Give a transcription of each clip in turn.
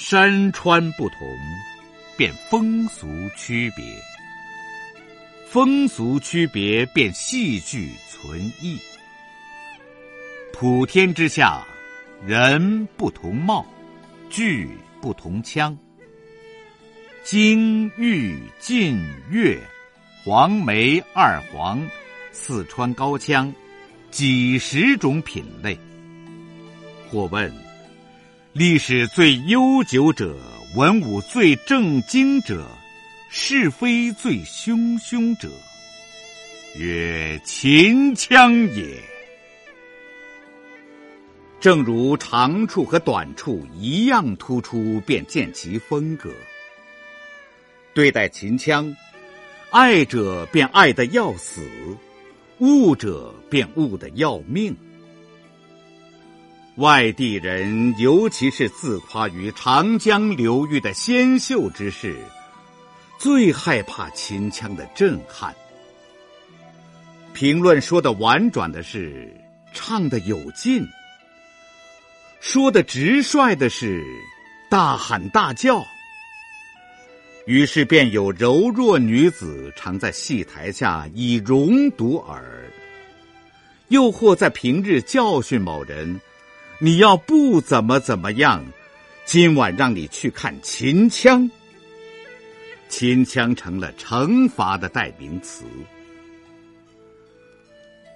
山川不同，便风俗区别；风俗区别，便戏剧存异。普天之下，人不同貌，剧不同腔。京豫晋粤，黄梅二黄，四川高腔，几十种品类。或问。历史最悠久者，文武最正经者，是非最汹汹者，曰秦腔也。正如长处和短处一样突出，便见其风格。对待秦腔，爱者便爱得要死，恶者便恶得要命。外地人，尤其是自夸于长江流域的纤秀之士，最害怕秦腔的震撼。评论说的婉转的是唱的有劲，说的直率的是大喊大叫。于是便有柔弱女子常在戏台下以容堵耳，又或在平日教训某人。你要不怎么怎么样，今晚让你去看秦腔。秦腔成了惩罚的代名词，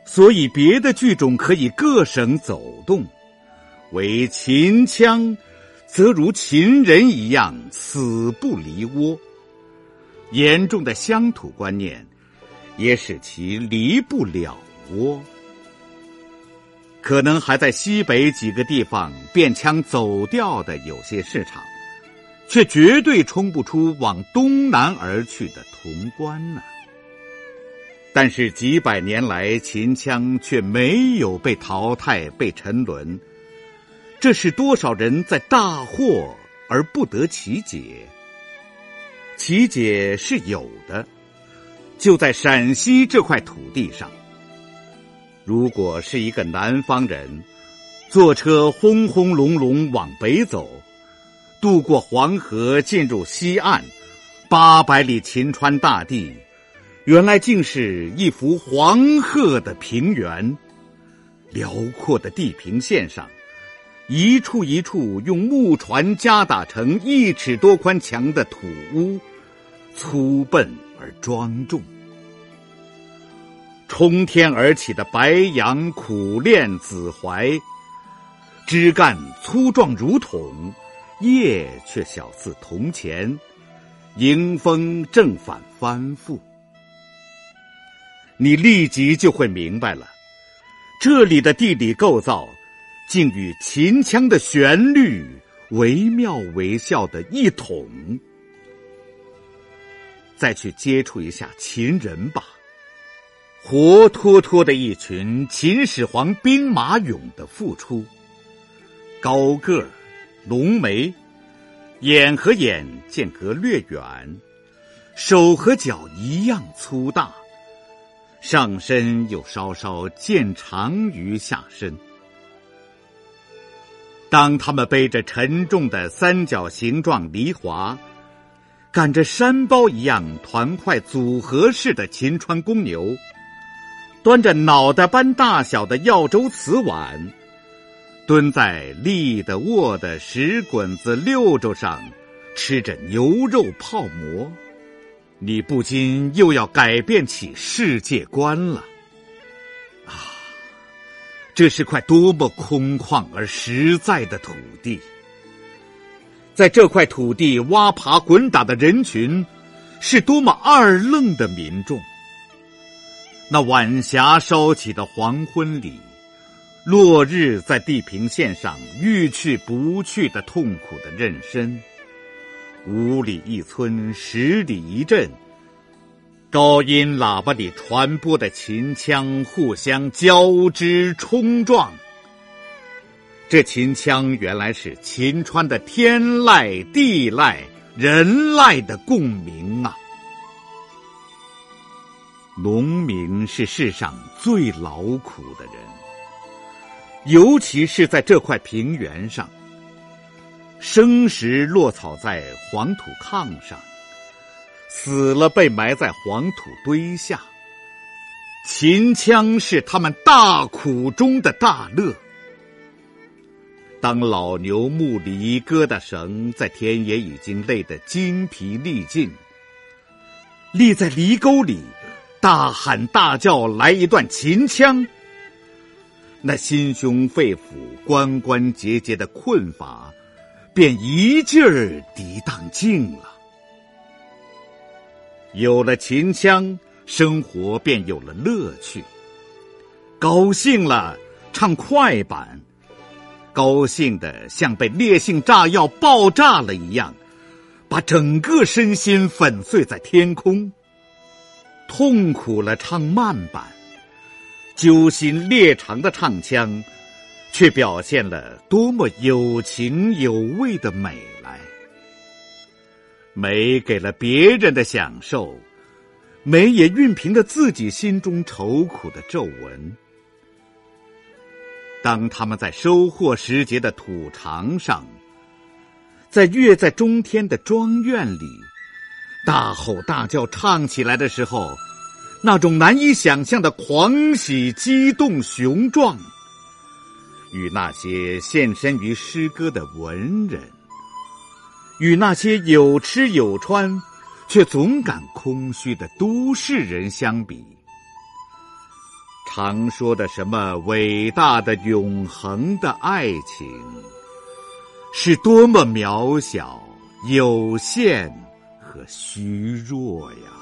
所以别的剧种可以各省走动，唯秦腔，则如秦人一样死不离窝。严重的乡土观念，也使其离不了窝。可能还在西北几个地方变腔走调的有些市场，却绝对冲不出往东南而去的潼关呢。但是几百年来，秦腔却没有被淘汰、被沉沦，这是多少人在大惑而不得其解？其解是有的，就在陕西这块土地上。如果是一个南方人，坐车轰轰隆隆往北走，渡过黄河进入西岸，八百里秦川大地，原来竟是一幅黄褐的平原。辽阔的地平线上，一处一处用木船夹打成一尺多宽墙的土屋，粗笨而庄重。冲天而起的白杨、苦练、紫槐，枝干粗壮如筒，叶却小似铜钱，迎风正反翻覆。你立即就会明白了，这里的地理构造，竟与秦腔的旋律惟妙惟肖的一统。再去接触一下秦人吧。活脱脱的一群秦始皇兵马俑的付出，高个儿、浓眉，眼和眼间隔略远，手和脚一样粗大，上身又稍稍渐长于下身。当他们背着沉重的三角形状犁铧，赶着山包一样团块组合式的秦川公牛。端着脑袋般大小的耀州瓷碗，蹲在立的卧的石滚子六轴上，吃着牛肉泡馍，你不禁又要改变起世界观了。啊，这是块多么空旷而实在的土地！在这块土地挖爬滚打的人群，是多么二愣的民众！那晚霞烧起的黄昏里，落日在地平线上欲去不去的痛苦的妊娠，五里一村，十里一镇，高音喇叭里传播的秦腔互相交织冲撞。这秦腔原来是秦川的天籁、地籁、人籁的共鸣啊！农民是世上最劳苦的人，尤其是在这块平原上。生时落草在黄土炕上，死了被埋在黄土堆下。秦腔是他们大苦中的大乐。当老牛牧离疙瘩绳在田野已经累得精疲力尽，立在犁沟里，大喊大叫来一段秦腔，那心胸肺腑、关关节节的困乏，便一劲儿涤荡尽了。有了秦腔，生活便有了乐趣。高兴了，唱快板。高兴的像被烈性炸药爆炸了一样，把整个身心粉碎在天空。痛苦了，唱慢板，揪心裂肠的唱腔，却表现了多么有情有味的美来。美给了别人的享受，美也熨平了自己心中愁苦的皱纹。当他们在收获时节的土场上，在月在中天的庄院里，大吼大叫唱起来的时候，那种难以想象的狂喜、激动、雄壮，与那些献身于诗歌的文人，与那些有吃有穿却总感空虚的都市人相比，常说的什么伟大的、永恒的爱情，是多么渺小、有限可虚弱呀！